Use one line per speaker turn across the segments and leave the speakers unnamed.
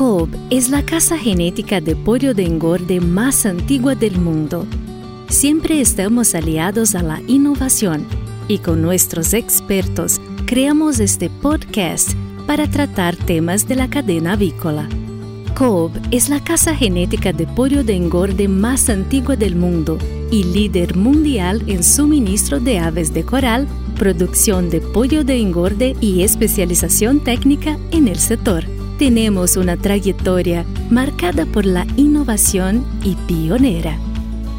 Cobb es la casa genética de pollo de engorde más antigua del mundo. Siempre estamos aliados a la innovación y con nuestros expertos creamos este podcast para tratar temas de la cadena avícola. Cobb es la casa genética de pollo de engorde más antigua del mundo y líder mundial en suministro de aves de coral, producción de pollo de engorde y especialización técnica en el sector tenemos una trayectoria marcada por la innovación y pionera.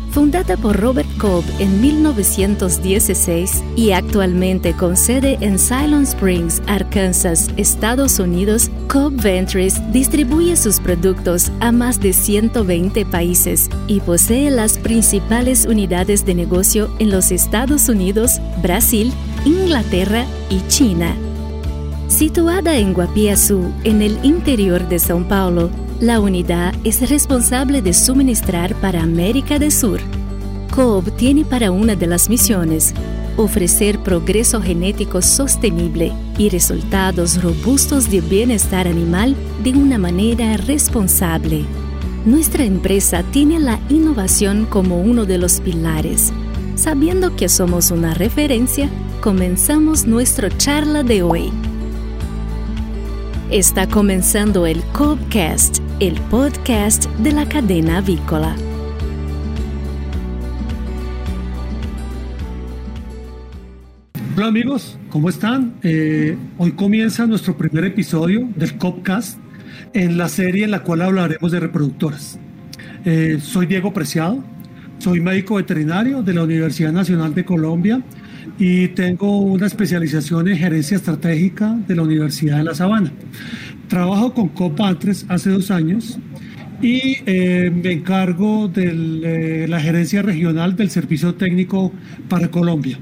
Fundada por Robert Cobb en 1916 y actualmente con sede en Silent Springs, Arkansas, Estados Unidos, Cobb Ventures distribuye sus productos a más de 120 países y posee las principales unidades de negocio en los Estados Unidos, Brasil, Inglaterra y China. Situada en Guapiazú, en el interior de São Paulo, la unidad es responsable de suministrar para América del Sur. Cobb tiene para una de las misiones ofrecer progreso genético sostenible y resultados robustos de bienestar animal de una manera responsable. Nuestra empresa tiene la innovación como uno de los pilares. Sabiendo que somos una referencia, comenzamos nuestra charla de hoy. Está comenzando el Cobcast, el podcast de la cadena avícola.
Hola amigos, ¿cómo están? Eh, hoy comienza nuestro primer episodio del Cobcast en la serie en la cual hablaremos de reproductoras. Eh, soy Diego Preciado, soy médico veterinario de la Universidad Nacional de Colombia y tengo una especialización en gerencia estratégica de la Universidad de La Sabana. Trabajo con Copantres hace dos años y eh, me encargo de la gerencia regional del servicio técnico para Colombia.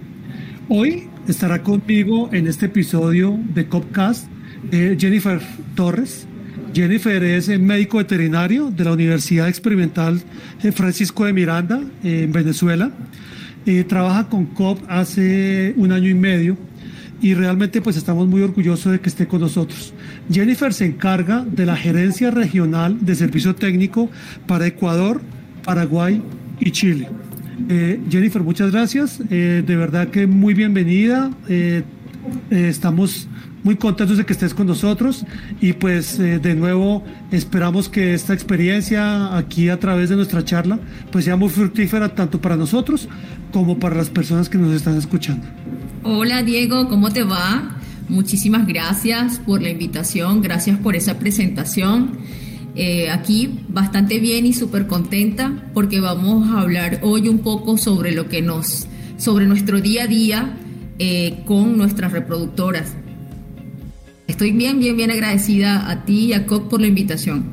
Hoy estará conmigo en este episodio de Copcast eh, Jennifer Torres. Jennifer es médico veterinario de la Universidad Experimental Francisco de Miranda en Venezuela eh, trabaja con COP hace un año y medio y realmente pues estamos muy orgullosos de que esté con nosotros. Jennifer se encarga de la gerencia regional de servicio técnico para Ecuador, Paraguay y Chile. Eh, Jennifer, muchas gracias. Eh, de verdad que muy bienvenida. estamos muy contentos de que estés con nosotros y pues eh, de nuevo esperamos que esta experiencia aquí a través de nuestra charla pues sea muy fructífera tanto para nosotros como para las personas que nos están escuchando.
Hola Diego, ¿cómo te va? Muchísimas gracias por la invitación, gracias por esa presentación. Eh, aquí bastante bien y súper contenta porque vamos a hablar hoy un poco sobre lo que nos, sobre nuestro día a día eh, con nuestras reproductoras. Estoy bien, bien, bien agradecida a ti y a COP por la invitación.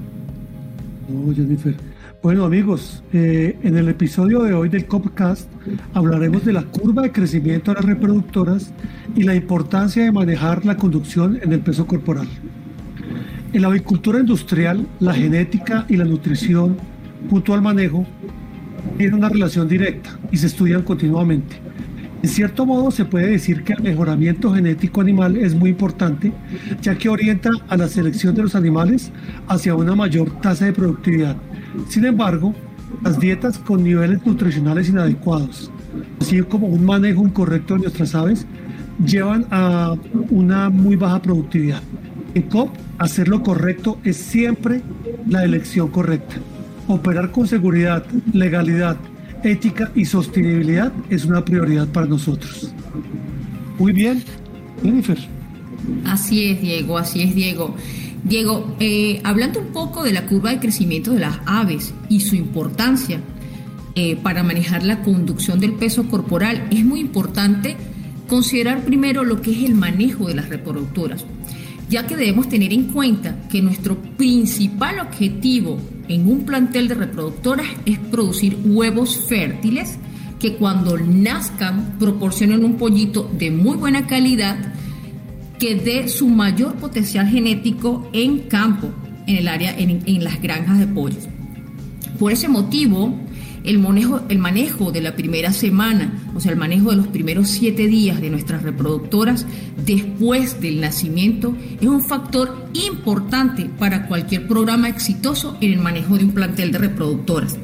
Oh, Jennifer. Bueno amigos, eh, en el episodio de hoy del COPcast hablaremos de la curva de crecimiento de las reproductoras y la importancia de manejar la conducción en el peso corporal. En la avicultura industrial, la genética y la nutrición, junto al manejo, tienen una relación directa y se estudian continuamente. En cierto modo se puede decir que el mejoramiento genético animal es muy importante, ya que orienta a la selección de los animales hacia una mayor tasa de productividad. Sin embargo, las dietas con niveles nutricionales inadecuados, así como un manejo incorrecto de nuestras aves, llevan a una muy baja productividad. En COP, hacer lo correcto es siempre la elección correcta. Operar con seguridad, legalidad ética y sostenibilidad es una prioridad para nosotros. Muy bien, Jennifer.
Así es, Diego, así es, Diego. Diego, eh, hablando un poco de la curva de crecimiento de las aves y su importancia eh, para manejar la conducción del peso corporal, es muy importante considerar primero lo que es el manejo de las reproductoras, ya que debemos tener en cuenta que nuestro principal objetivo en un plantel de reproductoras es producir huevos fértiles que cuando nazcan proporcionen un pollito de muy buena calidad que dé su mayor potencial genético en campo, en el área, en, las granjas de pollos. Por ese motivo, el manejo, el manejo de la primera semana, o sea, el manejo de los primeros siete días de nuestras reproductoras después del nacimiento es un factor importante para cualquier programa exitoso en el manejo de un plantel de reproductoras.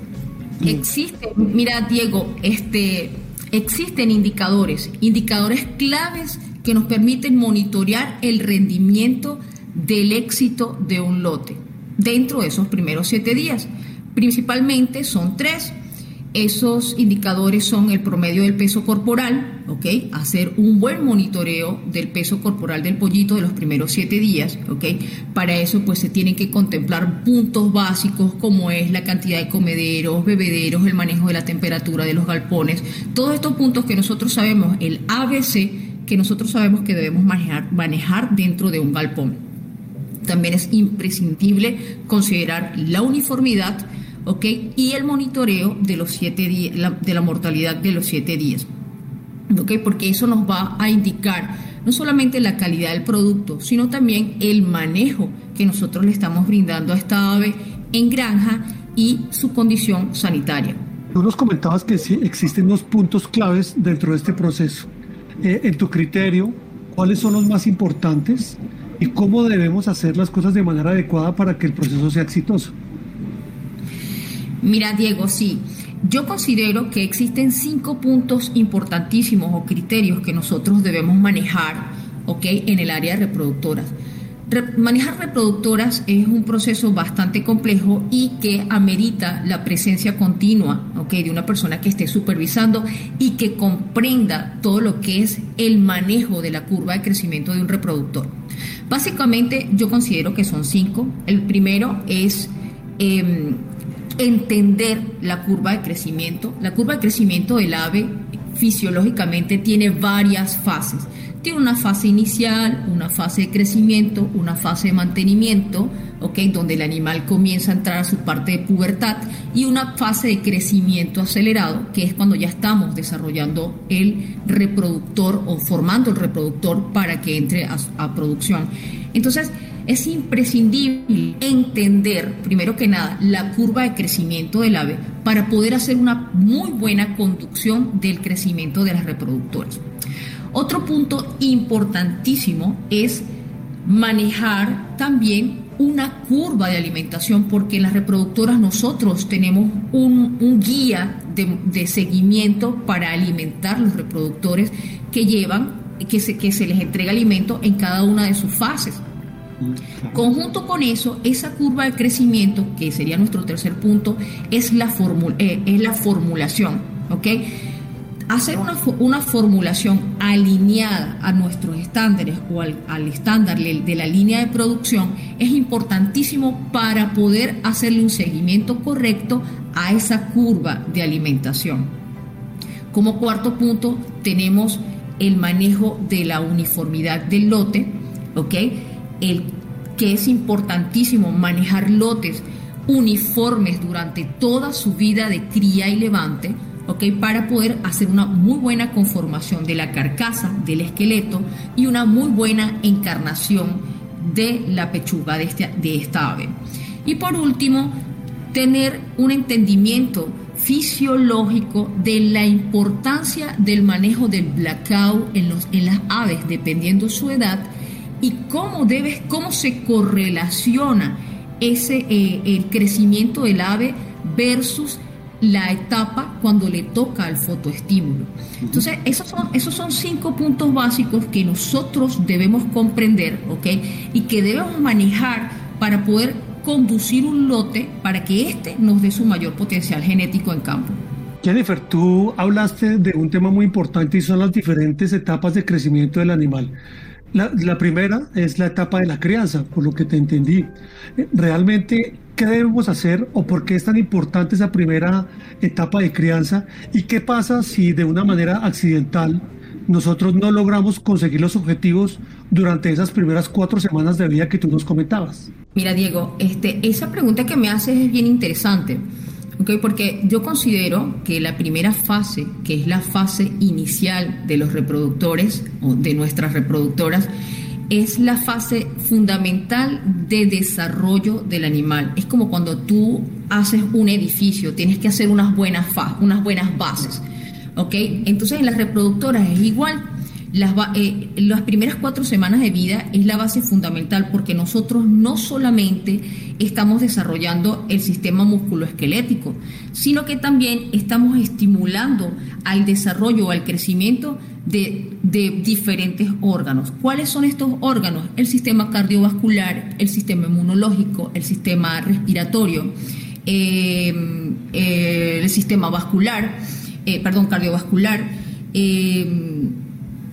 Mm. Existen, mira Diego, este, existen indicadores, indicadores claves que nos permiten monitorear el rendimiento del éxito de un lote dentro de esos primeros siete días. Principalmente son tres. Esos indicadores son el promedio del peso corporal, ¿ok? Hacer un buen monitoreo del peso corporal del pollito de los primeros siete días, ¿ok? Para eso pues se tienen que contemplar puntos básicos como es la cantidad de comederos, bebederos, el manejo de la temperatura de los galpones, todos estos puntos que nosotros sabemos, el ABC, que nosotros sabemos que debemos manejar, manejar dentro de un galpón. También es imprescindible considerar la uniformidad, ¿ok? Y el monitoreo de los siete días, de la mortalidad de los siete días, ¿ok? Porque eso nos va a indicar no solamente la calidad del producto, sino también el manejo que nosotros le estamos brindando a esta ave en granja y su condición sanitaria.
Tú nos comentabas que sí existen dos puntos claves dentro de este proceso. Eh, en tu criterio, ¿cuáles son los más importantes y cómo debemos hacer las cosas de manera adecuada para que el proceso sea exitoso?
Mira, Diego, sí. Yo considero que existen cinco puntos importantísimos o criterios que nosotros debemos manejar ¿okay? en el área de reproductoras. manejar reproductoras es un proceso bastante complejo y que amerita la presencia continua ¿okay? de una persona que esté supervisando y que comprenda todo lo que es el manejo de la curva de crecimiento de un reproductor. Básicamente yo considero que son cinco. El primero es... Em, entender la curva de crecimiento. La curva de crecimiento del ave fisiológicamente tiene varias fases. Tiene una fase inicial, una fase de crecimiento, una fase de mantenimiento, ¿okay? donde el animal comienza a entrar a su parte de pubertad, y una fase de crecimiento acelerado, que es cuando ya estamos desarrollando el reproductor o formando el reproductor para que entre a, a producción. Entonces, es imprescindible entender, primero que nada, la curva de crecimiento del ave para poder hacer una muy buena conducción del crecimiento de las reproductoras. Otro punto importantísimo es manejar también una curva de alimentación, porque las reproductoras nosotros tenemos un, guía de, de, seguimiento para alimentar los reproductores que llevan, que se, que se les entrega alimento en cada una de sus fases. Conjunto con eso, esa curva de crecimiento, que sería nuestro tercer punto, es la, eh, es la formulación. Hacer una, una, formulación alineada a nuestros estándares o al, al estándar de la línea de producción es importantísimo para poder hacerle un seguimiento correcto a esa curva de alimentación. Como cuarto punto tenemos el manejo de la uniformidad del lote. El que es importantísimo manejar lotes uniformes durante toda su vida de cría y levante, ¿ok? Para poder hacer una muy buena conformación de la carcasa, del esqueleto y una muy buena encarnación de la pechuga de, este, de esta ave. Y por último, tener un entendimiento fisiológico de la importancia del manejo del blackout en, los, en las aves, dependiendo su edad, y cómo debes, cómo se correlaciona ese eh, el crecimiento del ave versus la etapa cuando le toca al fotoestímulo. Entonces, esos son, esos son cinco puntos básicos que nosotros debemos comprender, ¿ok? Y que debemos manejar para poder conducir un lote para que éste nos dé su mayor potencial genético en campo.
Jennifer, tú hablaste de un tema muy importante y son las diferentes etapas de crecimiento del animal. La, primera es la etapa de la crianza, por lo que te entendí. Realmente, ¿qué debemos hacer o por qué es tan importante esa primera etapa de crianza? ¿Y qué pasa si de una manera accidental nosotros no logramos conseguir los objetivos durante esas primeras cuatro semanas de vida que tú nos comentabas?
Mira, Diego, este, esa pregunta que me haces es bien interesante porque yo considero que la primera fase, que es la fase inicial de los reproductores o de nuestras reproductoras, es la fase fundamental de desarrollo del animal. Es como cuando tú haces un edificio, tienes que hacer unas buenas, unas buenas bases. ¿ok? Entonces en las reproductoras es igual. Las, eh, las primeras cuatro semanas de vida es la base fundamental porque nosotros no solamente estamos desarrollando el sistema musculoesquelético, sino que también estamos estimulando al desarrollo al crecimiento de, diferentes órganos. ¿Cuáles son estos órganos? El sistema cardiovascular, el sistema inmunológico, el sistema respiratorio, eh, eh, el sistema vascular, perdón, cardiovascular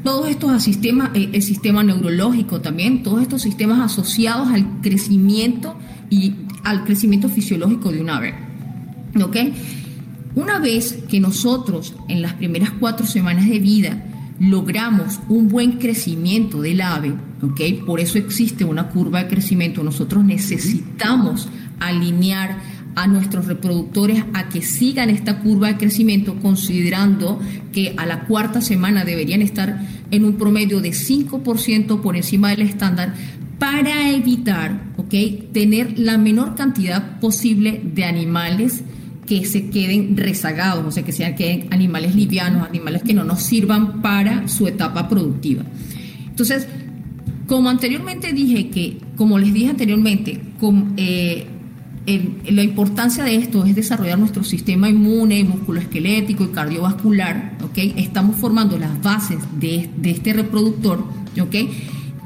todos estos sistemas, eh, el sistema neurológico también, todos estos sistemas asociados al crecimiento y al crecimiento fisiológico de un ave. ¿Ok? Una vez que nosotros en las primeras cuatro semanas de vida logramos un buen crecimiento del ave, ¿ok? Por eso existe una curva de crecimiento. Nosotros necesitamos alinear a nuestros reproductores a que sigan esta curva de crecimiento, considerando que a la cuarta semana deberían estar en un promedio de 5% por encima del estándar para evitar ¿okay? tener la menor cantidad posible de animales que se queden rezagados, o sea, que sean que animales livianos, animales que no nos sirvan para su etapa productiva. Entonces, como anteriormente dije que, como les dije anteriormente, con, eh, la importancia de esto es desarrollar nuestro sistema inmune, musculoesquelético y cardiovascular, ¿ok? Estamos formando las bases de, este reproductor, ¿ok?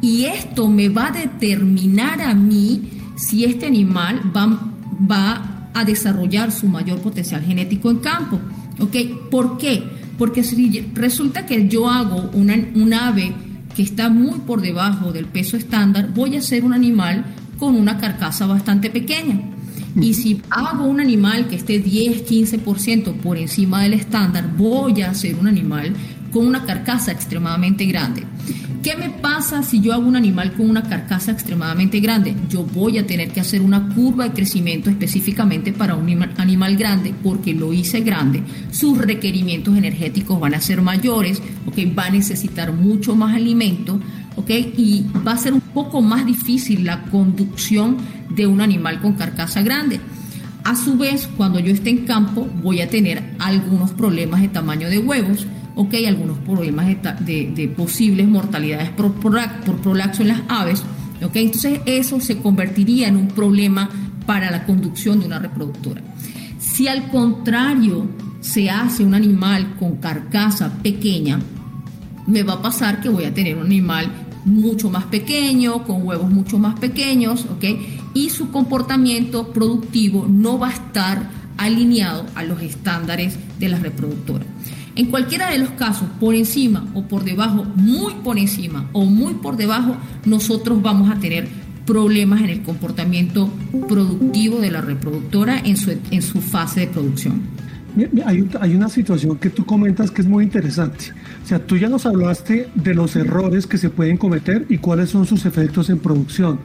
Y esto me va a determinar a mí si este animal va, a desarrollar su mayor potencial genético en campo, ¿ok? ¿Por qué? Porque si resulta que yo hago un ave que está muy por debajo del peso estándar, voy a ser un animal con una carcasa bastante pequeña. Y si hago un animal que esté 10, 15% por encima del estándar, voy a hacer un animal con una carcasa extremadamente grande. ¿Qué me pasa si yo hago un animal con una carcasa extremadamente grande? Yo voy a tener que hacer una curva de crecimiento específicamente para un animal grande porque lo hice grande. Sus requerimientos energéticos van a ser mayores, ¿okay? va a necesitar mucho más alimento ¿okay? y va a ser un poco más difícil la conducción de un animal con carcasa grande. A su vez, cuando yo esté en campo, voy a tener algunos problemas de tamaño de huevos, ¿ok? Algunos problemas de, posibles mortalidades por, por, prolapso en las aves, ¿ok? Entonces, eso se convertiría en un problema para la conducción de una reproductora. Si al contrario se hace un animal con carcasa pequeña, me va a pasar que voy a tener un animal mucho más pequeño, con huevos mucho más pequeños, ¿ok? Y su comportamiento productivo no va a estar alineado a los estándares de la reproductora. En cualquiera de los casos, por encima o por debajo, muy por encima o muy por debajo, nosotros vamos a tener problemas en el comportamiento productivo de la reproductora en su, en su fase de producción.
Hay, hay una situación que tú comentas que es muy interesante. O sea, tú ya nos hablaste de los errores que se pueden cometer y cuáles son sus efectos en producción.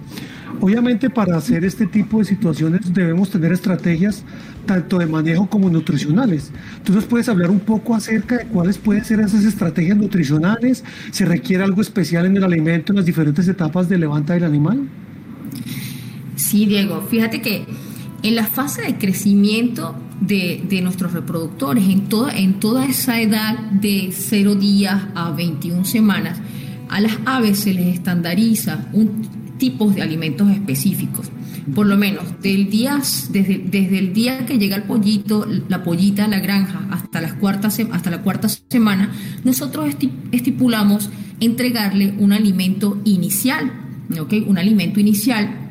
Obviamente para hacer este tipo de situaciones debemos tener estrategias tanto de manejo como nutricionales. Entonces puedes hablar un poco acerca de cuáles pueden ser esas estrategias nutricionales, se requiere algo especial en el alimento en las diferentes etapas de levanta del animal.
Sí, Diego, fíjate que en la fase de crecimiento de, nuestros reproductores, en toda, en toda esa edad de 0 días a 21 semanas, a las aves se les estandariza un tipo de alimentos específicos. Por lo menos del día, desde, desde el día que llega el pollito, la pollita a la granja hasta, las cuartas, hasta la cuarta semana, nosotros estipulamos entregarle un alimento inicial, ¿okay? un alimento inicial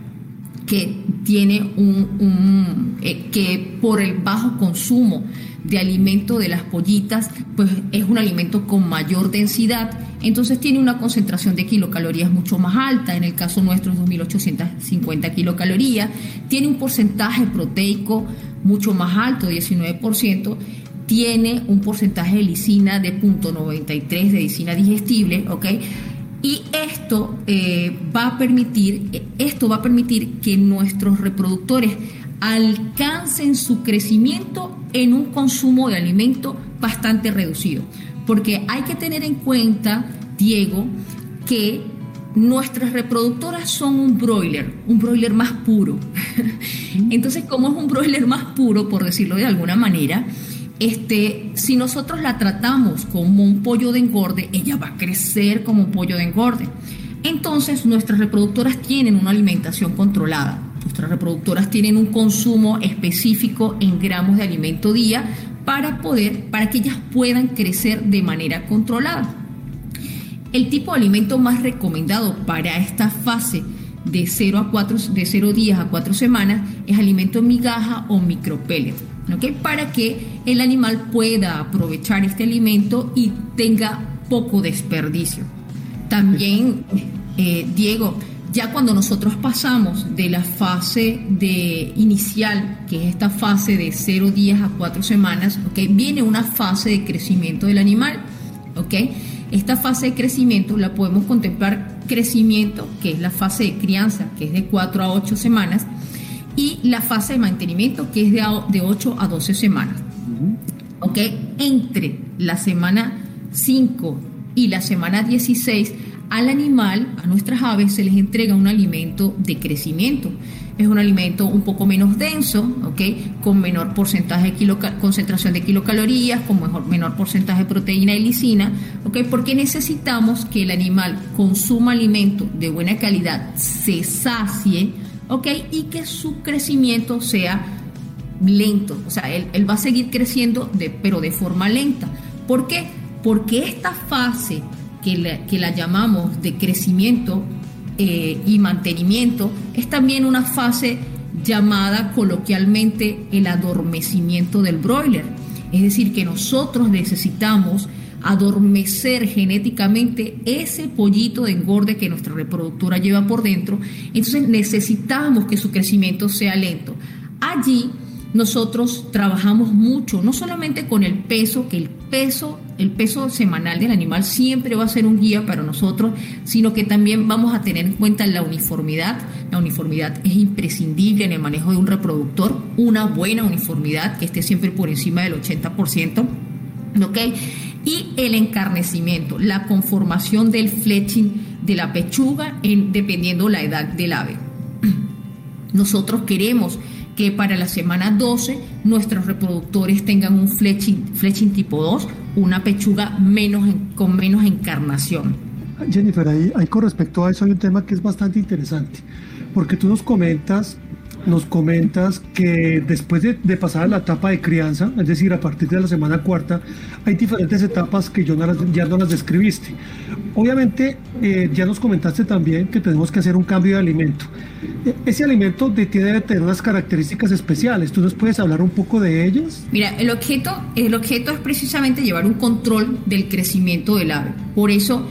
que tiene un, eh, que por el bajo consumo de alimento de las pollitas, pues es un alimento con mayor densidad, entonces tiene una concentración de kilocalorías mucho más alta, en el caso nuestro es 2.850 kilocalorías, tiene un porcentaje proteico mucho más alto, 19%, tiene un porcentaje de lisina de 0.93 de lisina digestible, ¿ok? Y esto eh, va a permitir, esto va a permitir que nuestros reproductores alcancen su crecimiento en un consumo de alimento bastante reducido. Porque hay que tener en cuenta, Diego, que nuestras reproductoras son un broiler, un broiler más puro. Entonces, como es un broiler más puro, por decirlo de alguna manera, este, si nosotros la tratamos como un pollo de engorde, ella va a crecer como un pollo de engorde. Entonces, nuestras reproductoras tienen una alimentación controlada. Nuestras reproductoras tienen un consumo específico en gramos de alimento día para poder, para que ellas puedan crecer de manera controlada. El tipo de alimento más recomendado para esta fase de 0 a 4 de 0 días a 4 semanas es alimento en migaja o micropellet, ¿okay? Para que el animal pueda aprovechar este alimento y tenga poco desperdicio. También, eh, Diego, ya cuando nosotros pasamos de la fase de inicial, que es esta fase de 0 días a 4 semanas, ¿okay? viene una fase de crecimiento del animal. ¿okay? Esta fase de crecimiento la podemos contemplar crecimiento, que es la fase de crianza, que es de 4 a 8 semanas, y la fase de mantenimiento, que es de, de 8 a 12 semanas. ¿Ok? Entre la semana 5 y la semana 16, al animal, a nuestras aves, se les entrega un alimento de crecimiento es un alimento un poco menos denso, ¿ok? Con menor porcentaje de concentración de kilocalorías, con mejor, menor porcentaje de proteína y lisina, ¿ok? Porque necesitamos que el animal consuma alimento de buena calidad, se sacie, ¿ok? Y que su crecimiento sea lento, o sea, él, va a seguir creciendo, de, pero de forma lenta. ¿Por qué? Porque esta fase que que la llamamos de crecimiento eh, y mantenimiento, es también una fase llamada coloquialmente el adormecimiento del broiler. Es decir, que nosotros necesitamos adormecer genéticamente ese pollito de engorde que nuestra reproductora lleva por dentro. Entonces necesitamos que su crecimiento sea lento. Allí nosotros trabajamos mucho, no solamente con el peso, que el peso, el peso semanal del animal siempre va a ser un guía para nosotros, sino que también vamos a tener en cuenta la uniformidad. La uniformidad es imprescindible en el manejo de un reproductor, una buena uniformidad que esté siempre por encima del 80%. ¿Ok? Y el encarnecimiento, la conformación del fletching de la pechuga en, dependiendo la edad del ave. Nosotros queremos que para la semana 12 nuestros reproductores tengan un fletching, fletching tipo 2, una pechuga con menos encarnación.
Jennifer, ahí con respecto a eso hay un tema que es bastante interesante, porque tú nos comentas nos comentas que después de, pasar la etapa de crianza, es decir, a partir de la semana cuarta, hay diferentes etapas que yo ya no las describiste. Obviamente, eh, ya nos comentaste también que tenemos que hacer un cambio de alimento. E, ese alimento tiene que tener unas características especiales. ¿Tú nos puedes hablar un poco de ellas?
Mira, el objeto, el objeto es precisamente llevar un control del crecimiento del ave. Por eso,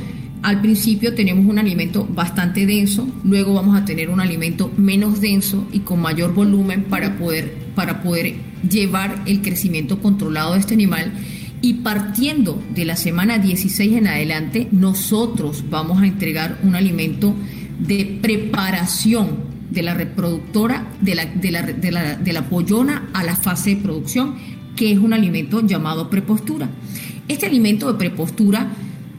al principio tenemos un alimento bastante denso, luego vamos a tener un alimento menos denso y con mayor volumen para poder, para poder llevar el crecimiento controlado de este animal. Y partiendo de la semana 16 en adelante, nosotros vamos a entregar un alimento de preparación de la reproductora, de la, de la, de la, de la pollona a la fase de producción, que es un alimento llamado prepostura. Este alimento de prepostura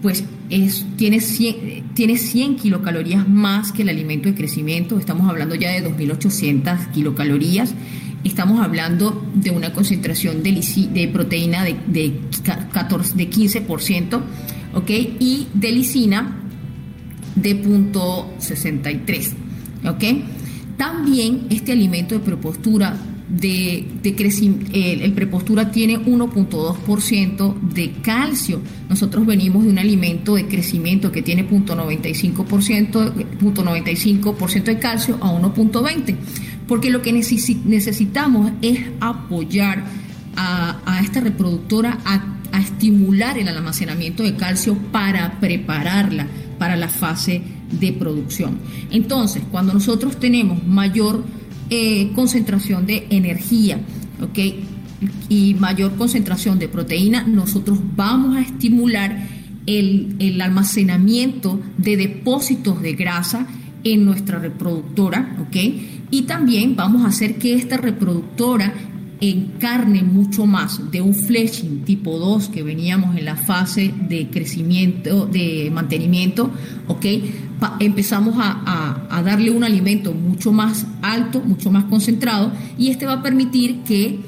pues es, tiene, 100, tiene 100 kilocalorías más que el alimento de crecimiento, estamos hablando ya de 2.800 kilocalorías, estamos hablando de una concentración de, de proteína de, de, 14, de 15%, ¿ok? Y de lisina de 0.63, ¿ok? También este alimento de propostura de, de el, prepostura tiene 1.2% de calcio. Nosotros venimos de un alimento de crecimiento que tiene 0.95%, de calcio a 1.20%, porque lo que necesitamos es apoyar a, esta reproductora a, a estimular el almacenamiento de calcio para prepararla para la fase de producción. Entonces, cuando nosotros tenemos mayor eh, concentración de energía, ¿ok? Y mayor concentración de proteína, nosotros vamos a estimular el, el almacenamiento de depósitos de grasa en nuestra reproductora, ¿ok? Y también vamos a hacer que esta reproductora en carne mucho más de un fleshing tipo 2 que veníamos en la fase de crecimiento, de mantenimiento, ¿ok? empezamos a, a, darle un alimento mucho más alto, mucho más concentrado y este va a permitir que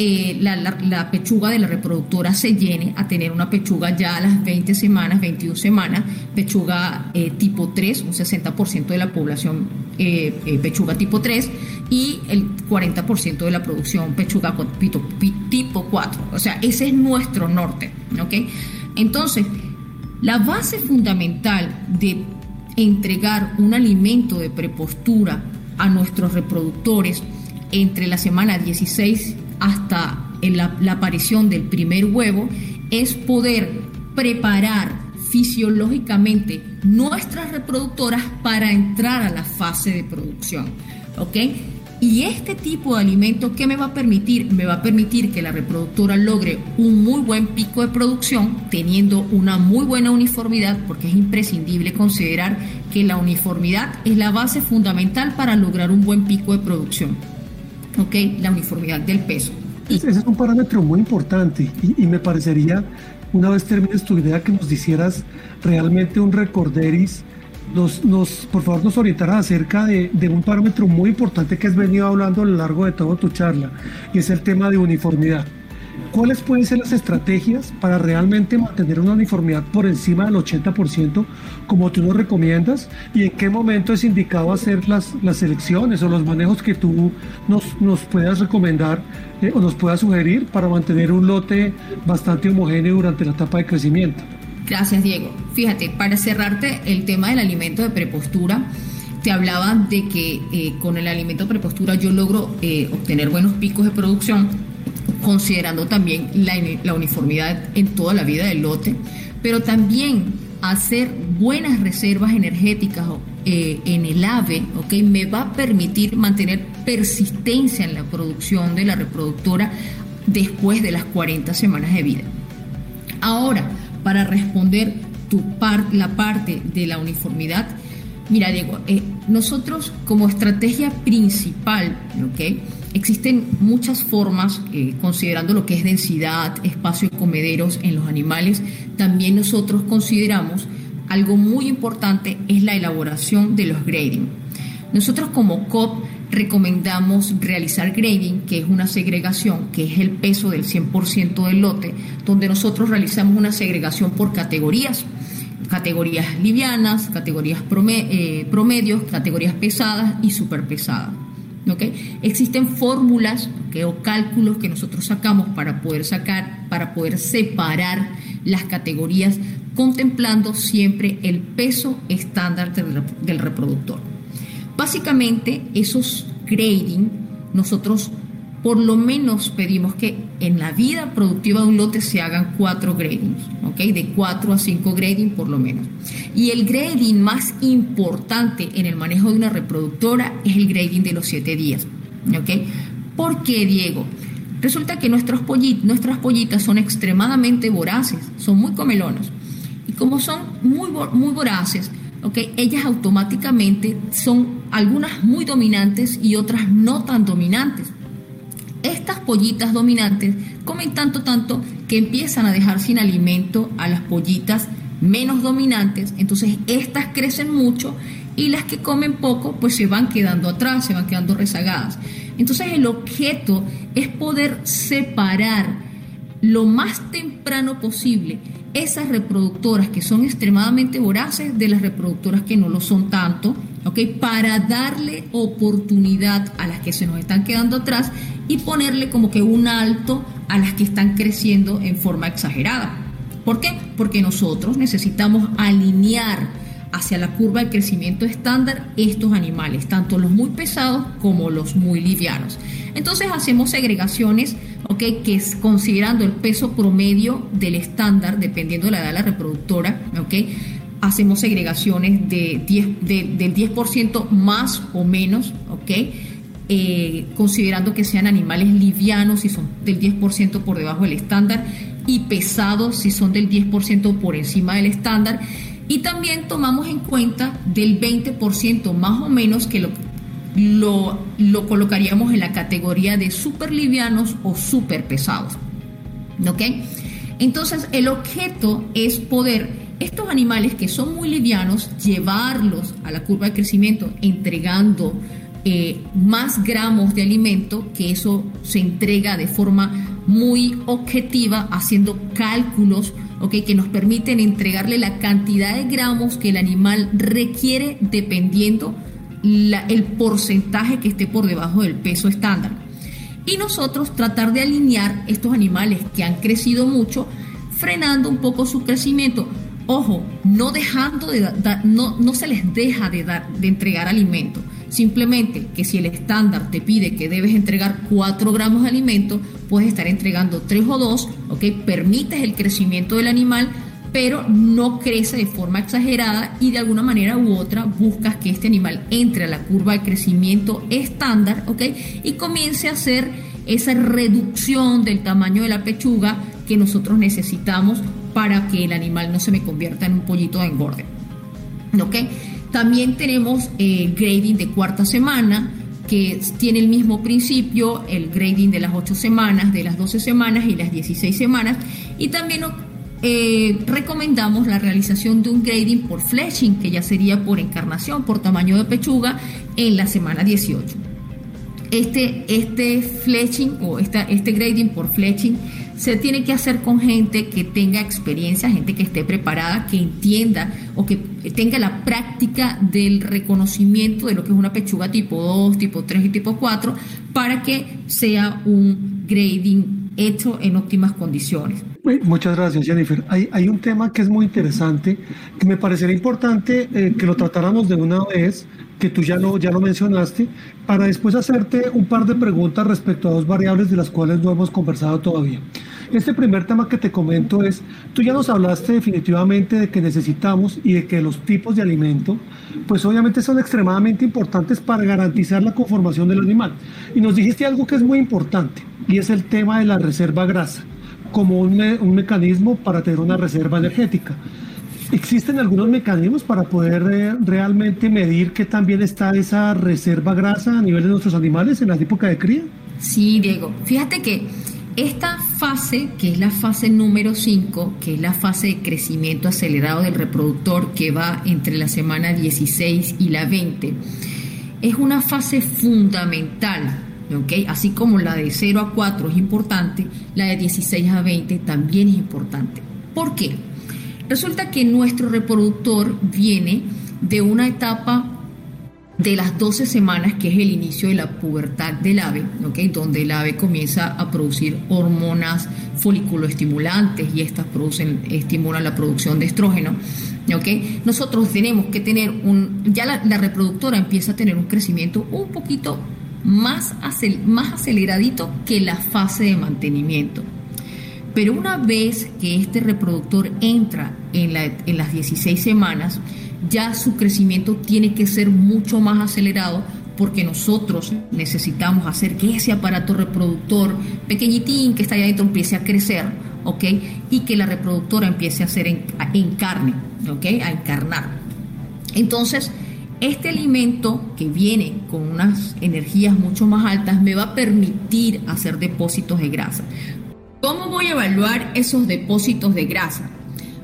eh, la, pechuga de la reproductora se llene a tener una pechuga ya a las 20 semanas, 21 semanas, pechuga eh, tipo 3, un 60% de la población eh, pechuga tipo 3 y el 40% de la producción pechuga tipo 4. O sea, ese es nuestro norte. ¿ok? Entonces, la base fundamental de entregar un alimento de prepostura a nuestros reproductores entre la semana 16 hasta la, la aparición del primer huevo es poder preparar fisiológicamente nuestras reproductoras para entrar a la fase de producción. ¿Ok? Y este tipo de alimento, ¿qué me va a permitir? Me va a permitir que la reproductora logre un muy buen pico de producción, teniendo una muy buena uniformidad, porque es imprescindible considerar que la uniformidad es la base fundamental para lograr un buen pico de producción. ¿Ok? La uniformidad del peso.
Ese es un parámetro muy importante y, me parecería, una vez termines tu idea, que nos hicieras realmente un recorderis nos, nos, por favor nos orientarás acerca de, de, un parámetro muy importante que has venido hablando a lo largo de toda tu charla, y es el tema de uniformidad. ¿Cuáles pueden ser las estrategias para realmente mantener una uniformidad por encima del 80% como tú nos recomiendas? ¿Y en qué momento es indicado hacer las, las elecciones o los manejos que tú nos, nos puedas recomendar eh, o nos puedas sugerir para mantener un lote bastante homogéneo durante la etapa de crecimiento?
Gracias, Diego. Fíjate, para cerrarte el tema del alimento de prepostura, te hablaba de que eh, con el alimento de prepostura yo logro eh, obtener buenos picos de producción, considerando también la, uniformidad en toda la vida del lote, pero también hacer buenas reservas energéticas eh, en el ave, ¿ok? Me va a permitir mantener persistencia en la producción de la reproductora después de las 40 semanas de vida. Ahora, para responder tu la parte de la uniformidad, mira Diego, eh, nosotros como estrategia principal, ¿ok? Existen muchas formas, eh, considerando lo que es densidad, espacio de comederos en los animales, también nosotros consideramos algo muy importante es la elaboración de los grading. Nosotros como COP recomendamos realizar grading, que es una segregación, que es el peso del 100% del lote, donde nosotros realizamos una segregación por categorías, categorías livianas, categorías eh, promedios, categorías pesadas y superpesadas. ¿Okay? Existen fórmulas o cálculos que nosotros sacamos para poder sacar, para poder separar las categorías, contemplando siempre el peso estándar del reproductor. Básicamente, esos grading, nosotros por lo menos pedimos que en la vida productiva de un lote se hagan cuatro gradings, ¿ok? De cuatro a cinco grading por lo menos. Y el grading más importante en el manejo de una reproductora es el grading de los siete días, ¿ok? ¿Por qué, Diego? Resulta que nuestras pollitas son extremadamente voraces, son muy comelonas. Y como son muy, muy voraces, ¿okay? ellas automáticamente son algunas muy dominantes y otras no tan dominantes. Estas pollitas dominantes comen tanto, tanto que empiezan a dejar sin alimento a las pollitas menos dominantes, entonces estas crecen mucho y las que comen poco pues se van quedando atrás, se van quedando rezagadas. Entonces el objeto es poder separar lo más temprano posible esas reproductoras que son extremadamente voraces de las reproductoras que no lo son tanto, ¿ok? Para darle oportunidad a las que se nos están quedando atrás y ponerle como que un alto a las que están creciendo en forma exagerada. ¿Por qué? Porque nosotros necesitamos alinear hacia la curva de crecimiento estándar estos animales, tanto los muy pesados como los muy livianos. Entonces hacemos segregaciones que es considerando el peso promedio del estándar, dependiendo de la edad de la reproductora, hacemos segregaciones de 10, del 10% más o menos, eh, considerando que sean animales livianos si son del 10% por debajo del estándar y pesados si son del 10% por encima del estándar. Y también tomamos en cuenta del 20% más o menos que lo lo, lo colocaríamos en la categoría de super livianos o super pesados. ¿Ok? Entonces el objeto es poder estos animales que son muy livianos, llevarlos a la curva de crecimiento entregando eh, más gramos de alimento, que eso se entrega de forma muy objetiva, haciendo cálculos que nos permiten entregarle la cantidad de gramos que el animal requiere dependiendo el porcentaje que esté por debajo del peso estándar. Y nosotros tratar de alinear estos animales que han crecido mucho, frenando un poco su crecimiento. Ojo, no dejando de no, no se les deja de, dar, de entregar alimento. Simplemente que si el estándar te pide que debes entregar 4 gramos de alimento, puedes estar entregando 3 o 2, ¿ok? Permites el crecimiento del animal, pero no crece de forma exagerada y de alguna manera u otra buscas que este animal entre a la curva de crecimiento estándar, ¿ok? Y comience a hacer esa reducción del tamaño de la pechuga que nosotros necesitamos para que el animal no se me convierta en un pollito de engorde. ¿Ok? También tenemos el grading de cuarta semana, que tiene el mismo principio, el grading de las 8 semanas, de las 12 semanas y las 16 semanas. Y también eh, recomendamos la realización de un grading por fleshing, que ya sería por encarnación, por tamaño de pechuga, en la semana 18. Este, este fleching o esta, este grading por fleching se tiene que hacer con gente que tenga experiencia, gente que esté preparada, que entienda o que tenga la práctica del reconocimiento de lo que es una pechuga tipo 2, tipo 3 y tipo 4, para que sea un grading hecho en óptimas condiciones.
Muchas gracias, Jennifer. Hay, hay un tema que es muy interesante, que me parecería importante eh, que lo tratáramos de una vez, que tú ya lo, ya lo mencionaste, para después hacerte un par de preguntas respecto a dos variables de las cuales no hemos conversado todavía. Este primer tema que te comento es, tú ya nos hablaste definitivamente de que necesitamos y de que los tipos de alimento, pues obviamente son extremadamente importantes para garantizar la conformación del animal. Y nos dijiste algo que es muy importante, y es el tema de la reserva grasa, como un, un mecanismo para tener una reserva energética. ¿Existen algunos mecanismos para poder eh, realmente medir que también está esa reserva grasa a nivel de nuestros animales en la época de cría?
Sí, Diego. Fíjate que esta fase, que es la fase número 5, que es la fase de crecimiento acelerado del reproductor que va entre la semana 16 y la 20, es una fase fundamental. ¿okay? Así como la de 0 a 4 es importante, la de 16 a 20 también es importante. ¿Por qué? Resulta que nuestro reproductor viene de una etapa de las 12 semanas, que es el inicio de la pubertad del ave, donde el ave comienza a producir hormonas foliculoestimulantes y estas producen, estimulan la producción de estrógeno. Nosotros tenemos que tener un, ya la, reproductora empieza a tener un crecimiento un poquito más, más aceleradito que la fase de mantenimiento. Pero una vez que este reproductor entra en, la, en las 16 semanas, ya su crecimiento tiene que ser mucho más acelerado porque nosotros necesitamos hacer que ese aparato reproductor pequeñitín que está ahí adentro empiece a crecer, ¿ok? Y que la reproductora empiece a hacer en, carne, ¿ok? A encarnar. Entonces, este alimento que viene con unas energías mucho más altas me va a permitir hacer depósitos de grasa. ¿Cómo voy a evaluar esos depósitos de grasa?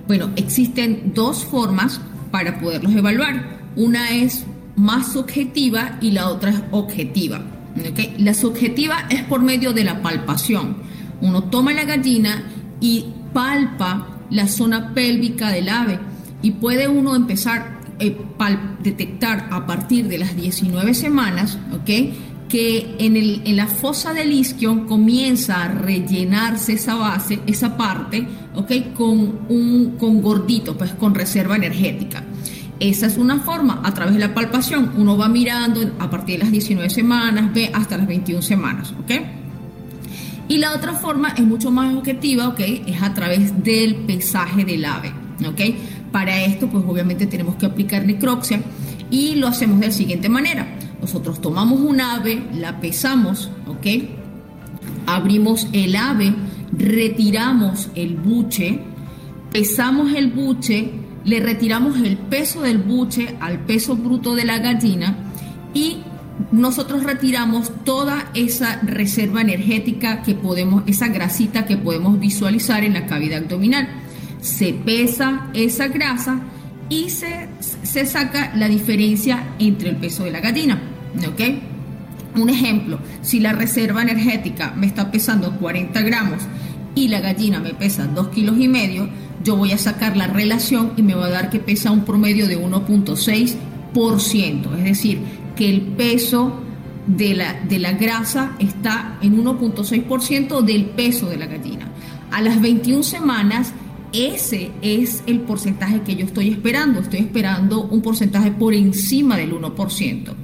Bueno, existen dos formas para poderlos evaluar. Una es más subjetiva y la otra es objetiva. La subjetiva es por medio de la palpación. Uno toma la gallina y palpa la zona pélvica del ave y puede uno empezar a eh, detectar a partir de las 19 semanas, que en, el, en, la fosa del isquion comienza a rellenarse esa base, esa parte, ¿ok? Con un con gordito, pues con reserva energética. Esa es una forma, a través de la palpación, uno va mirando a partir de las 19 semanas, ve hasta las 21 semanas, ¿ok? Y la otra forma es mucho más objetiva, ¿ok? Es a través del pesaje del ave, ¿ok? Para esto, pues obviamente tenemos que aplicar necroxia y lo hacemos de la siguiente manera. Nosotros tomamos un ave, la pesamos, ¿ok? Abrimos el ave, retiramos el buche, pesamos el buche, le retiramos el peso del buche al peso bruto de la gallina y nosotros retiramos toda esa reserva energética que podemos, esa grasita que podemos visualizar en la cavidad abdominal. Se pesa esa grasa y se, se saca la diferencia entre el peso de la gallina. ¿Ok? Un ejemplo, si la reserva energética me está pesando 40 gramos y la gallina me pesa 2 kilos y medio, yo voy a sacar la relación y me va a dar que pesa un promedio de 1.6%. Es decir, que el peso de la, de la grasa está en 1.6% del peso de la gallina. A las 21 semanas, ese es el porcentaje que yo estoy esperando. Estoy esperando un porcentaje por encima del 1%.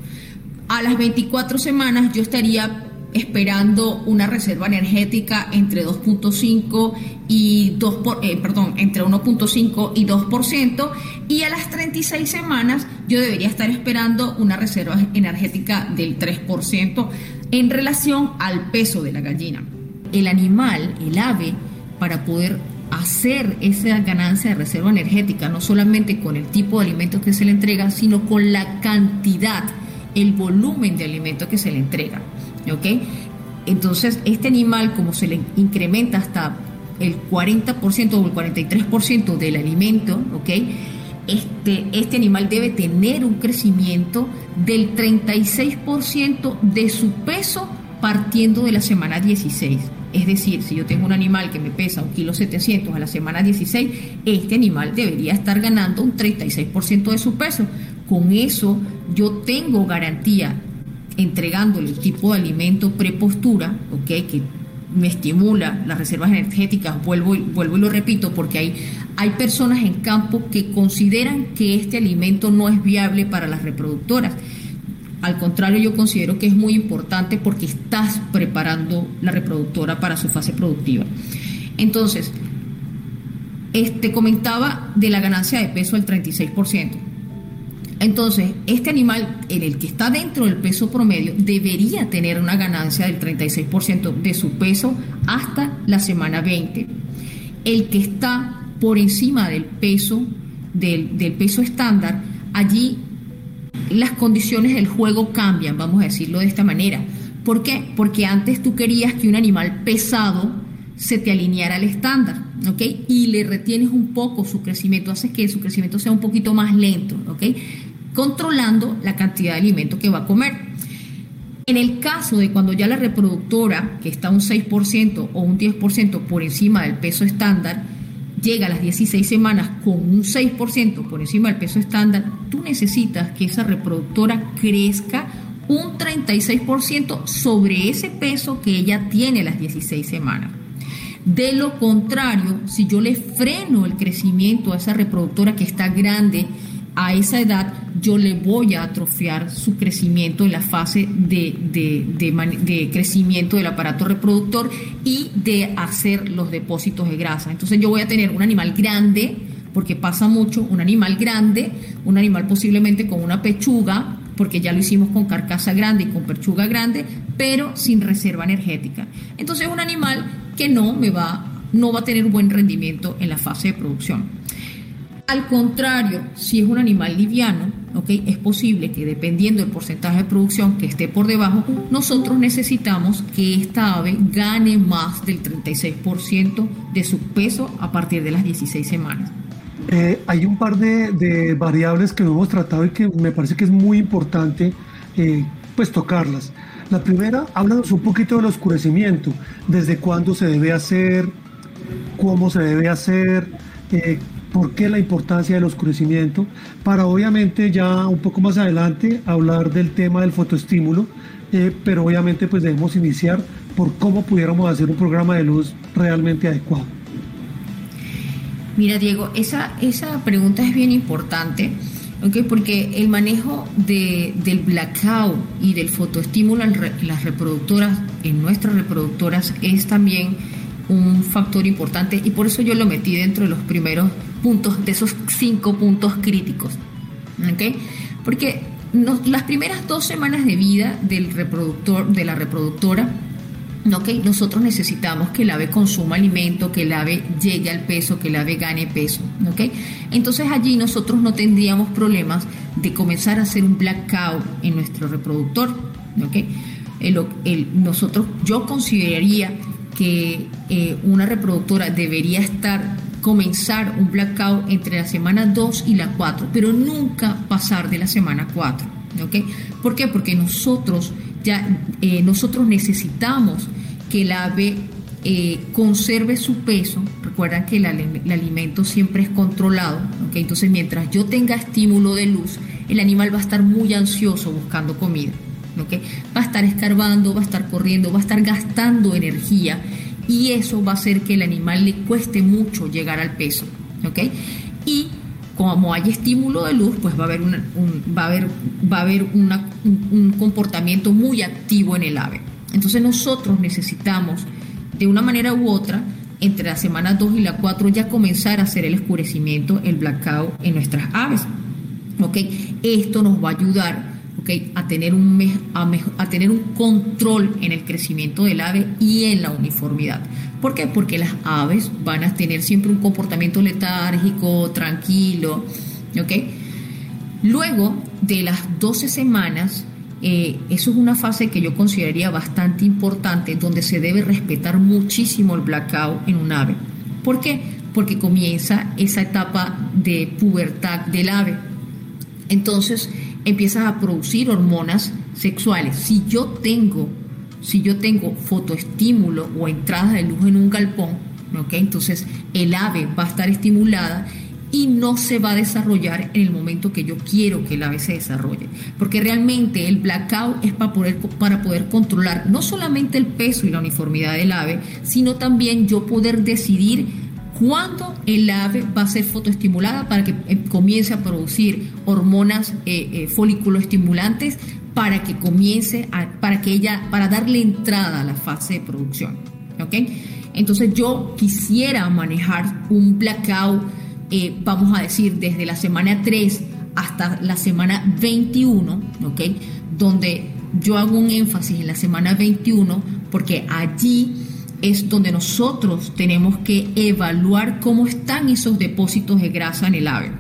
A las 24 semanas yo estaría esperando una reserva energética entre 2.5 y 2 eh, perdón, entre 1.5 y 2% y a las 36 semanas yo debería estar esperando una reserva energética del 3% en relación al peso de la gallina. El animal, el ave, para poder hacer esa ganancia de reserva energética, no solamente con el tipo de alimentos que se le entrega, sino con la cantidad, el volumen de alimento que se le entrega. ¿ok? Entonces, este animal, como se le incrementa hasta el 40% o el 43% del alimento, ¿ok? Este, este animal debe tener un crecimiento del 36% de su peso partiendo de la semana 16. Es decir, si yo tengo un animal que me pesa 1,7 kg a la semana 16, este animal debería estar ganando un 36% de su peso. Con eso yo tengo garantía entregándole el tipo de alimento prepostura, ¿ok? Que me estimula las reservas energéticas, vuelvo y, vuelvo y lo repito, porque hay, hay personas en campo que consideran que este alimento no es viable para las reproductoras. Al contrario, yo considero que es muy importante porque estás preparando la reproductora para su fase productiva. Entonces, este comentaba de la ganancia de peso al 36%. Entonces, este animal, en el que está dentro del peso promedio, debería tener una ganancia del 36% de su peso hasta la semana 20. El que está por encima del peso, del, del peso estándar, allí las condiciones del juego cambian, vamos a decirlo de esta manera. ¿Por qué? Porque antes tú querías que un animal pesado se te alineara al estándar, ¿ok? Y le retienes un poco su crecimiento, hace que su crecimiento sea un poquito más lento, ¿ok? Controlando la cantidad de alimento que va a comer. En el caso de cuando ya la reproductora, que está un 6% o un 10% por encima del peso estándar, llega a las 16 semanas con un 6% por encima del peso estándar, tú necesitas que esa reproductora crezca un 36% sobre ese peso que ella tiene a las 16 semanas. De lo contrario, si yo le freno el crecimiento a esa reproductora que está grande, a esa edad yo le voy a atrofiar su crecimiento en la fase de, de, crecimiento del aparato reproductor y de hacer los depósitos de grasa. Entonces yo voy a tener un animal grande, porque pasa mucho, un animal grande, un animal posiblemente con una pechuga, porque ya lo hicimos con carcasa grande y con pechuga grande, pero sin reserva energética. Entonces es un animal que no me va, no va a tener buen rendimiento en la fase de producción. Al contrario, si es un animal liviano, ¿okay? es posible que dependiendo del porcentaje de producción que esté por debajo, nosotros necesitamos que esta ave gane más del 36% de su peso a partir de las 16 semanas.
Eh, hay un par de, variables que no hemos tratado y que me parece que es muy importante eh, pues tocarlas. La primera, háblanos un poquito del oscurecimiento, desde cuándo se debe hacer, cómo se debe hacer, eh, por qué la importancia del oscurecimiento, para obviamente ya un poco más adelante hablar del tema del fotoestímulo, eh, pero obviamente pues debemos iniciar por cómo pudiéramos hacer un programa de luz realmente adecuado.
Mira Diego, esa, esa pregunta es bien importante. Okay, porque el manejo de, del blackout y del fotoestímulo en las reproductoras, en nuestras reproductoras, es también un factor importante y por eso yo lo metí dentro de los primeros puntos, de esos cinco puntos críticos. ¿Ok? Porque las primeras dos semanas de vida del reproductor, de la reproductora, nosotros necesitamos que el ave consuma alimento, que el ave llegue al peso, que el ave gane peso. Entonces allí nosotros no tendríamos problemas de comenzar a hacer un blackout en nuestro reproductor. nosotros, yo consideraría que eh, una reproductora debería estar comenzar un blackout entre la semana 2 y la 4, pero nunca pasar de la semana 4. ¿okay? ¿Por qué? Porque nosotros ya eh, nosotros necesitamos que el ave eh, conserve su peso. Recuerdan que el, alimento siempre es controlado. Entonces, mientras yo tenga estímulo de luz, el animal va a estar muy ansioso buscando comida. ¿okay? Va a estar escarbando, va a estar corriendo, va a estar gastando energía y eso va a hacer que el animal le cueste mucho llegar al peso. Y como hay estímulo de luz, pues va a haber, un, va a haber, va a haber un, comportamiento muy activo en el ave. Entonces nosotros necesitamos, de una manera u otra, entre la semana 2 y la 4 ya comenzar a hacer el escurecimiento, el blackout en nuestras aves. Esto nos va a ayudar a, tener un a, tener un control en el crecimiento del ave y en la uniformidad. ¿Por qué? Porque las aves van a tener siempre un comportamiento letárgico, tranquilo. Luego de las 12 semanas, eh, eso es una fase que yo consideraría bastante importante, donde se debe respetar muchísimo el blackout en un ave. ¿Por qué? Porque comienza esa etapa de pubertad del ave. Entonces, empiezas a producir hormonas sexuales. Si yo tengo, si yo tengo fotoestímulo o entrada de luz en un galpón, entonces el ave va a estar estimulada y no se va a desarrollar en el momento que yo quiero que el ave se desarrolle. Porque realmente el blackout es para poder, para poder controlar no solamente el peso y la uniformidad del ave, sino también yo poder decidir cuándo el ave va a ser fotoestimulada para que eh, comience a producir hormonas eh, eh, folículos estimulantes para que comience para que ella para darle entrada a la fase de producción ¿ok? entonces yo quisiera manejar un blackout vamos a decir desde la semana 3 hasta la semana 21 ¿ok? donde yo hago un énfasis en la semana 21 porque allí es donde nosotros tenemos que evaluar cómo están esos depósitos de grasa en el ave.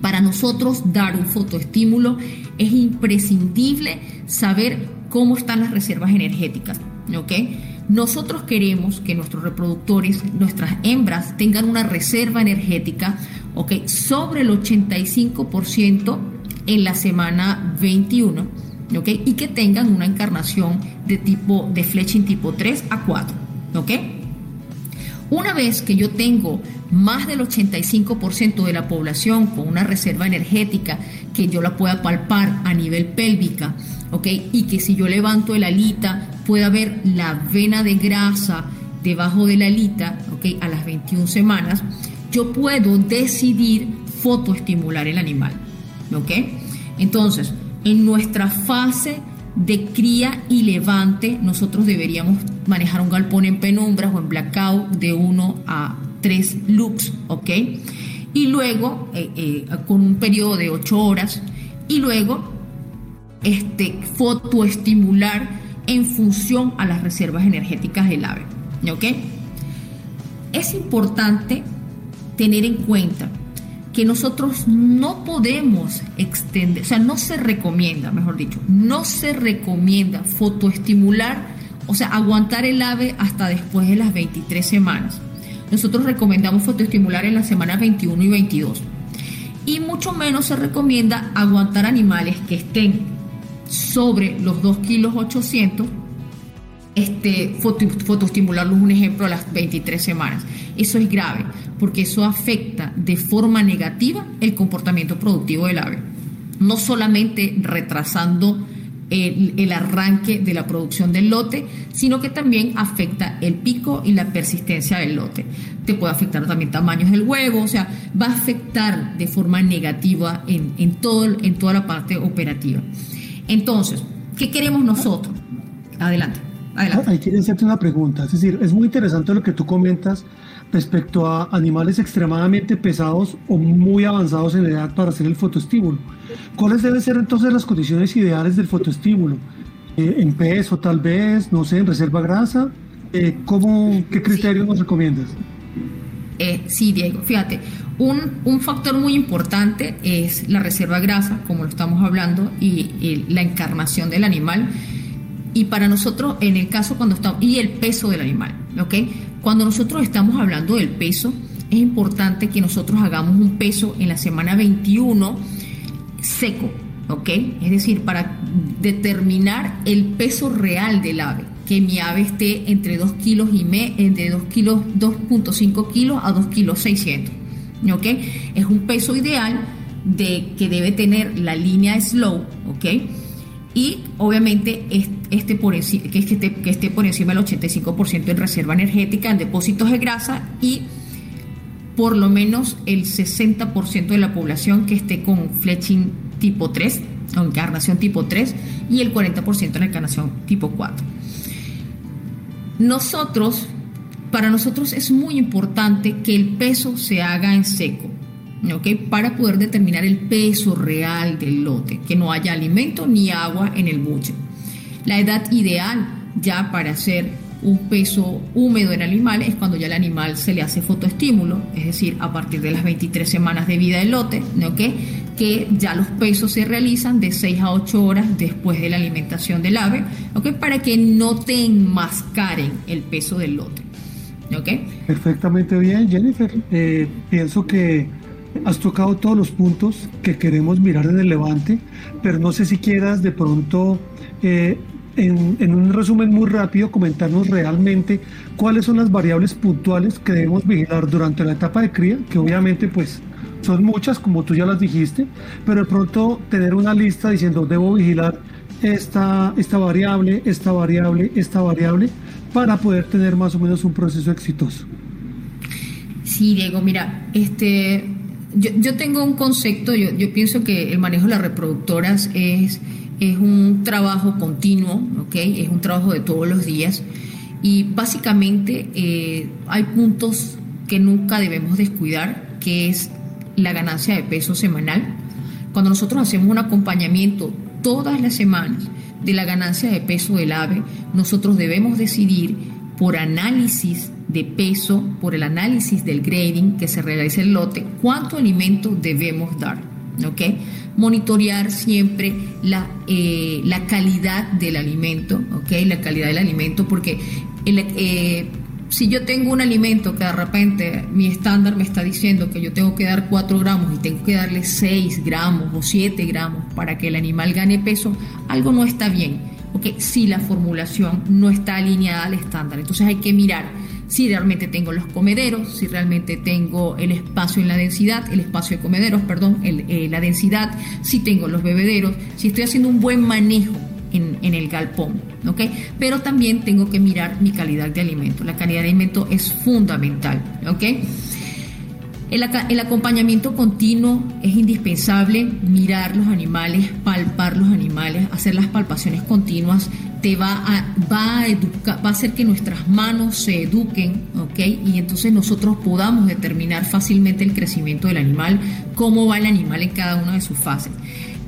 Para nosotros dar un fotoestímulo es imprescindible saber cómo están las reservas energéticas. Nosotros queremos que nuestros reproductores, nuestras hembras, tengan una reserva energética sobre el 85% en la semana 21 y que tengan una encarnación de tipo de fletching tipo 3 a 4. ¿Ok? Una vez que yo tengo más del 85% de la población con una reserva energética que yo la pueda palpar a nivel pélvica, ¿ok? Y que si yo levanto el alita pueda ver la vena de grasa debajo de la alita, ¿ok? A las 21 semanas, yo puedo decidir fotoestimular el animal, ¿ok? Entonces, en nuestra fase de cría y levante, nosotros deberíamos manejar un galpón en penumbras o en blackout de 1 a 3 lux, ¿ok? Y luego, eh, eh, con un periodo de 8 horas, y luego este, fotoestimular en función a las reservas energéticas del ave, ¿ok? Es importante tener en cuenta que nosotros no podemos extender, o sea, no se recomienda, mejor dicho, no se recomienda fotoestimular, o sea, aguantar el ave hasta después de las 23 semanas. Nosotros recomendamos fotoestimular en las semanas 21 y 22. Y mucho menos se recomienda aguantar animales que estén sobre los 2 kilos 800 este, fotoestimularlos, un ejemplo, a las 23 semanas. Eso es grave, porque eso afecta de forma negativa el comportamiento productivo del ave. No solamente retrasando el, arranque de la producción del lote, sino que también afecta el pico y la persistencia del lote. Te puede afectar también tamaños del huevo, o sea, va a afectar de forma negativa en toda la parte operativa. Entonces, ¿qué queremos nosotros? Adelante.
Ahí quiero hacerte una pregunta. Es decir, es muy interesante lo que tú comentas respecto a animales extremadamente pesados o muy avanzados en edad para hacer el fotoestímulo. ¿Cuáles deben ser entonces las condiciones ideales del fotoestímulo? eh, en peso tal vez, no sé, en reserva grasa. Eh, ¿cómo, ¿Qué criterio nos recomiendas?
Eh, sí, Diego, fíjate, un, un, factor muy importante es la reserva grasa, como lo estamos hablando, y, la encarnación del animal. Y para nosotros, en el caso cuando estamos, y el peso del animal, ¿ok? Cuando nosotros estamos hablando del peso, es importante que nosotros hagamos un peso en la semana 21 seco, ¿ok? Es decir, para determinar el peso real del ave, que mi ave esté entre 2 kilos y me, entre 2 kilos, 2.5 kilos a 2 kilos 600, ¿ok? Es un peso ideal de que debe tener la línea slow, ¿ok? Y obviamente este por que, esté, que esté por encima del 85% en reserva energética, en depósitos de grasa y por lo menos el 60% de la población que esté con fletching tipo 3 o encarnación tipo 3 y el 40% en encarnación tipo 4. Nosotros, para nosotros es muy importante que el peso se haga en seco, ¿ok? Para poder determinar el peso real del lote, que no haya alimento ni agua en el buche. La edad ideal ya para hacer un peso húmedo en animal es cuando ya el animal se le hace fotoestímulo, es decir, a partir de las 23 semanas de vida del lote, ¿ok? que ya los pesos se realizan de 6 a 8 horas después de la alimentación del ave, ¿ok? para que no te enmascaren el peso del lote.
Perfectamente bien, Jennifer. Eh, pienso que has tocado todos los puntos que queremos mirar en el levante, pero no sé si quieras de pronto eh, en, un resumen muy rápido, comentarnos realmente cuáles son las variables puntuales que debemos vigilar durante la etapa de cría, que obviamente pues son muchas, como tú ya las dijiste, pero de pronto tener una lista diciendo debo vigilar esta, esta variable, esta variable, esta variable, para poder tener más o menos un proceso exitoso.
Sí, Diego, mira, este, yo, yo tengo un concepto, yo, yo pienso que el manejo de las reproductoras es es un trabajo continuo, ¿ok? Es un trabajo de todos los días y básicamente eh, hay puntos que nunca debemos descuidar, que es la ganancia de peso semanal. Cuando nosotros hacemos un acompañamiento todas las semanas de la ganancia de peso del ave, nosotros debemos decidir por análisis de peso, por el análisis del grading que se realiza el lote, cuánto alimento debemos dar. ¿Ok? Monitorear siempre la, eh, la calidad del alimento, ¿ok? La calidad del alimento, porque eh, si yo tengo un alimento que de repente mi estándar me está diciendo que yo tengo que dar 4 gramos y tengo que darle 6 gramos o 7 gramos para que el animal gane peso, algo no está bien, ¿ok? Si la formulación no está alineada al estándar. Entonces hay que mirar si realmente tengo los comederos, si realmente tengo el espacio en la densidad, el espacio de comederos, perdón, eh, la densidad, si tengo los bebederos, si estoy haciendo un buen manejo en, el galpón, ¿ok? Pero también tengo que mirar mi calidad de alimento. La calidad de alimento es fundamental, ¿ok? El, el, acompañamiento continuo es indispensable, mirar los animales, palpar los animales, hacer las palpaciones continuas te va a, va educar, va a hacer que nuestras manos se eduquen, ¿ok? Y entonces nosotros podamos determinar fácilmente el crecimiento del animal, cómo va el animal en cada una de sus fases.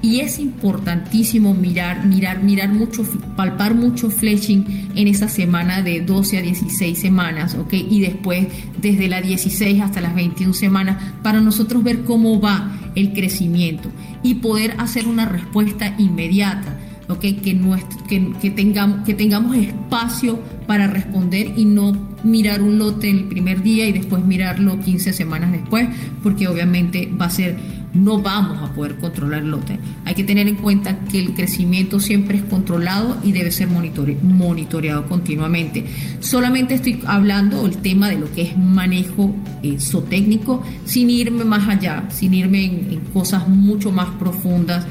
Y es importantísimo mirar, mirar, mirar mucho, palpar mucho fleshing en esa semana de 12 a 16 semanas, ¿ok? Y después desde las 16 hasta las 21 semanas para nosotros ver cómo va el crecimiento y poder hacer una respuesta inmediata que, tengamos, que tengamos espacio para responder y no mirar un lote el primer día y después mirarlo 15 semanas después, porque obviamente va a ser, no vamos a poder controlar el lote. Hay que tener en cuenta que el crecimiento siempre es controlado y debe ser monitoreado continuamente. Solamente estoy hablando del tema de lo que es manejo eh, zootécnico, sin irme más allá, sin irme en cosas mucho más profundas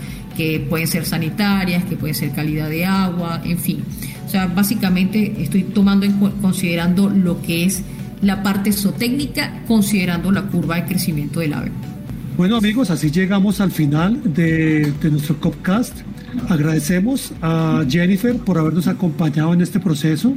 pueden ser sanitarias, que pueden ser calidad de agua, en fin. O sea, básicamente estoy tomando en considerando lo que es la parte zootécnica, considerando la curva de crecimiento del ave.
Bueno amigos, así llegamos al final de, de nuestro Copcast. Agradecemos a Jennifer por habernos acompañado en este proceso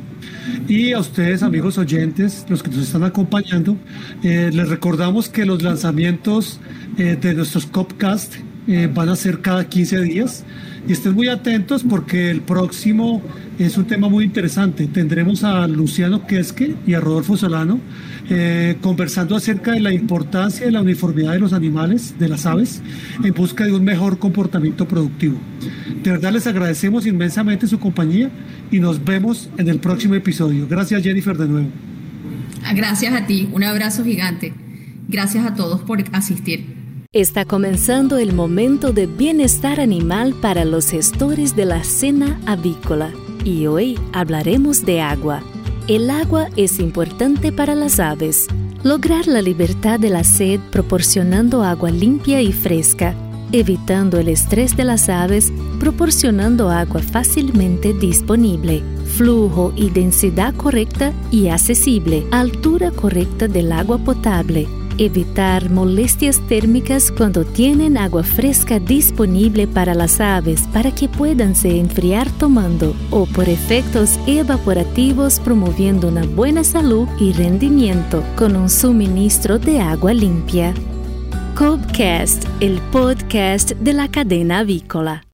y a ustedes amigos oyentes, los que nos están acompañando, eh, les recordamos que los lanzamientos eh, de nuestros Copcast eh, van a ser cada 15 días Y estén muy atentos porque el próximo es un tema muy interesante. Tendremos a Luciano Quesque y a Rodolfo Solano eh, conversando acerca de la importancia de la uniformidad de los animales, de las aves, en busca de un mejor comportamiento productivo. De verdad les agradecemos inmensamente su compañía y nos vemos en el próximo episodio. Gracias Jennifer de nuevo.
Gracias a ti, un abrazo gigante. Gracias a todos por asistir.
Está comenzando el momento de bienestar animal para los gestores de la cena avícola y hoy hablaremos de agua. El agua es importante para las aves. Lograr la libertad de la sed proporcionando agua limpia y fresca, evitando el estrés de las aves, proporcionando agua fácilmente disponible, flujo y densidad correcta y accesible, altura correcta del agua potable evitar molestias térmicas cuando tienen agua fresca disponible para las aves para que puedan se enfriar tomando o por efectos evaporativos promoviendo una buena salud y rendimiento con un suministro de agua limpia. Cobcast, el podcast de la cadena avícola.